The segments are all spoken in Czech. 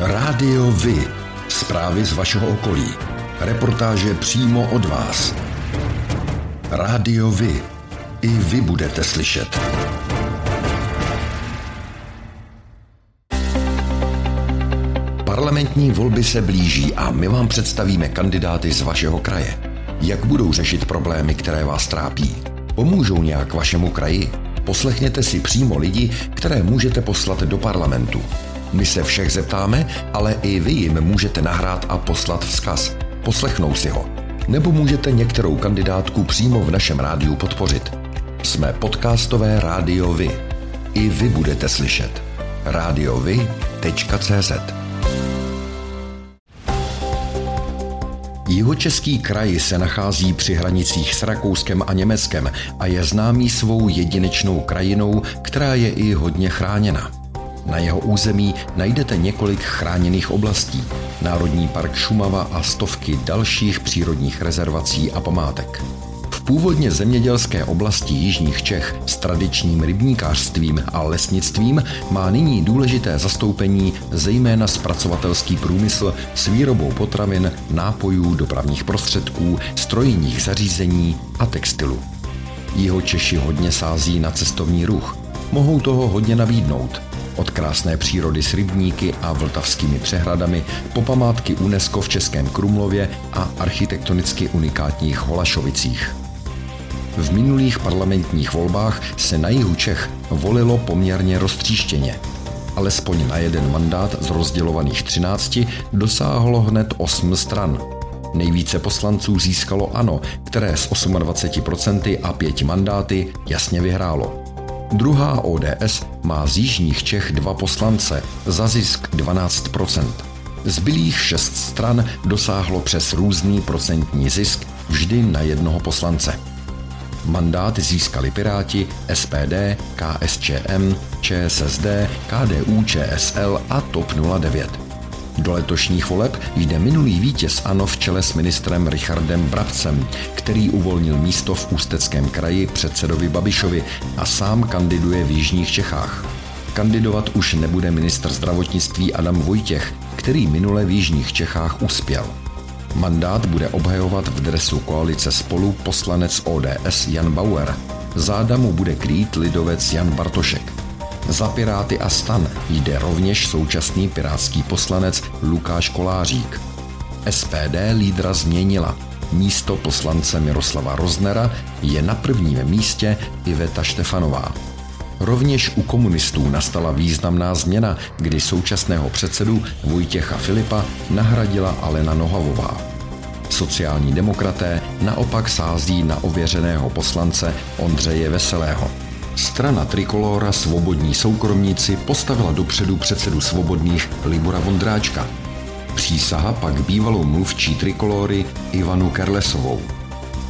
Rádio Vy. Zprávy z vašeho okolí. Reportáže přímo od vás. Rádio Vy. I vy budete slyšet. Parlamentní volby se blíží a my vám představíme kandidáty z vašeho kraje. Jak budou řešit problémy, které vás trápí? Pomůžou nějak vašemu kraji? Poslechněte si přímo lidi, které můžete poslat do parlamentu. My se všech zeptáme, ale i vy jim můžete nahrát a poslat vzkaz. Poslechnou si ho. Nebo můžete některou kandidátku přímo v našem rádiu podpořit. Jsme podcastové rádio Vy. I vy budete slyšet. radiovy.cz Jihočeský kraj se nachází při hranicích s Rakouskem a Německem a je známý svou jedinečnou krajinou, která je i hodně chráněna. Na jeho území najdete několik chráněných oblastí, Národní park Šumava a stovky dalších přírodních rezervací a památek. V původně zemědělské oblasti Jižních Čech s tradičním rybníkářstvím a lesnictvím má nyní důležité zastoupení zejména zpracovatelský průmysl s výrobou potravin, nápojů, dopravních prostředků, strojních zařízení a textilu. Jeho Češi hodně sází na cestovní ruch. Mohou toho hodně nabídnout – od krásné přírody s rybníky a vltavskými přehradami po památky UNESCO v Českém Krumlově a architektonicky unikátních Holašovicích. V minulých parlamentních volbách se na jihu Čech volilo poměrně roztříštěně. Alespoň na jeden mandát z rozdělovaných 13 dosáhlo hned 8 stran. Nejvíce poslanců získalo ANO, které s 28% a 5 mandáty jasně vyhrálo. Druhá ODS má z jižních Čech dva poslance, za zisk 12% Zbylých šest stran dosáhlo přes různý procentní zisk vždy na jednoho poslance. Mandát získali Piráti, SPD, KSČM, ČSSD, KDU, ČSL a TOP 09. Do letošních voleb jde minulý vítěz ANO v čele s ministrem Richardem Brabcem, který uvolnil místo v Ústeckém kraji předsedovi Babišovi a sám kandiduje v Jižních Čechách. Kandidovat už nebude ministr zdravotnictví Adam Vojtěch, který minule v Jižních Čechách uspěl. Mandát bude obhajovat v dresu koalice spolu poslanec ODS Jan Bauer. Záda mu bude krýt lidovec Jan Bartošek. Za Piráty a stan jde rovněž současný pirátský poslanec Lukáš Kolářík. SPD lídra změnila. Místo poslance Miroslava Roznera je na prvním místě Iveta Štefanová. Rovněž u komunistů nastala významná změna, kdy současného předsedu Vojtěcha Filipa nahradila Alena Nohavová. Sociální demokraté naopak sází na ověřeného poslance Ondřeje Veselého. Strana Trikolora Svobodní soukromníci postavila dopředu předsedu Svobodných Libora Vondráčka. Přísaha pak bývalou mluvčí Trikolory Ivanu Kerlesovou.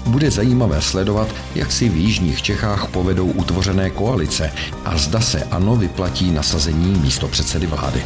Bude zajímavé sledovat, jak si v jižních Čechách povedou utvořené koalice a zda se ANO vyplatí nasazení místo předsedy vlády.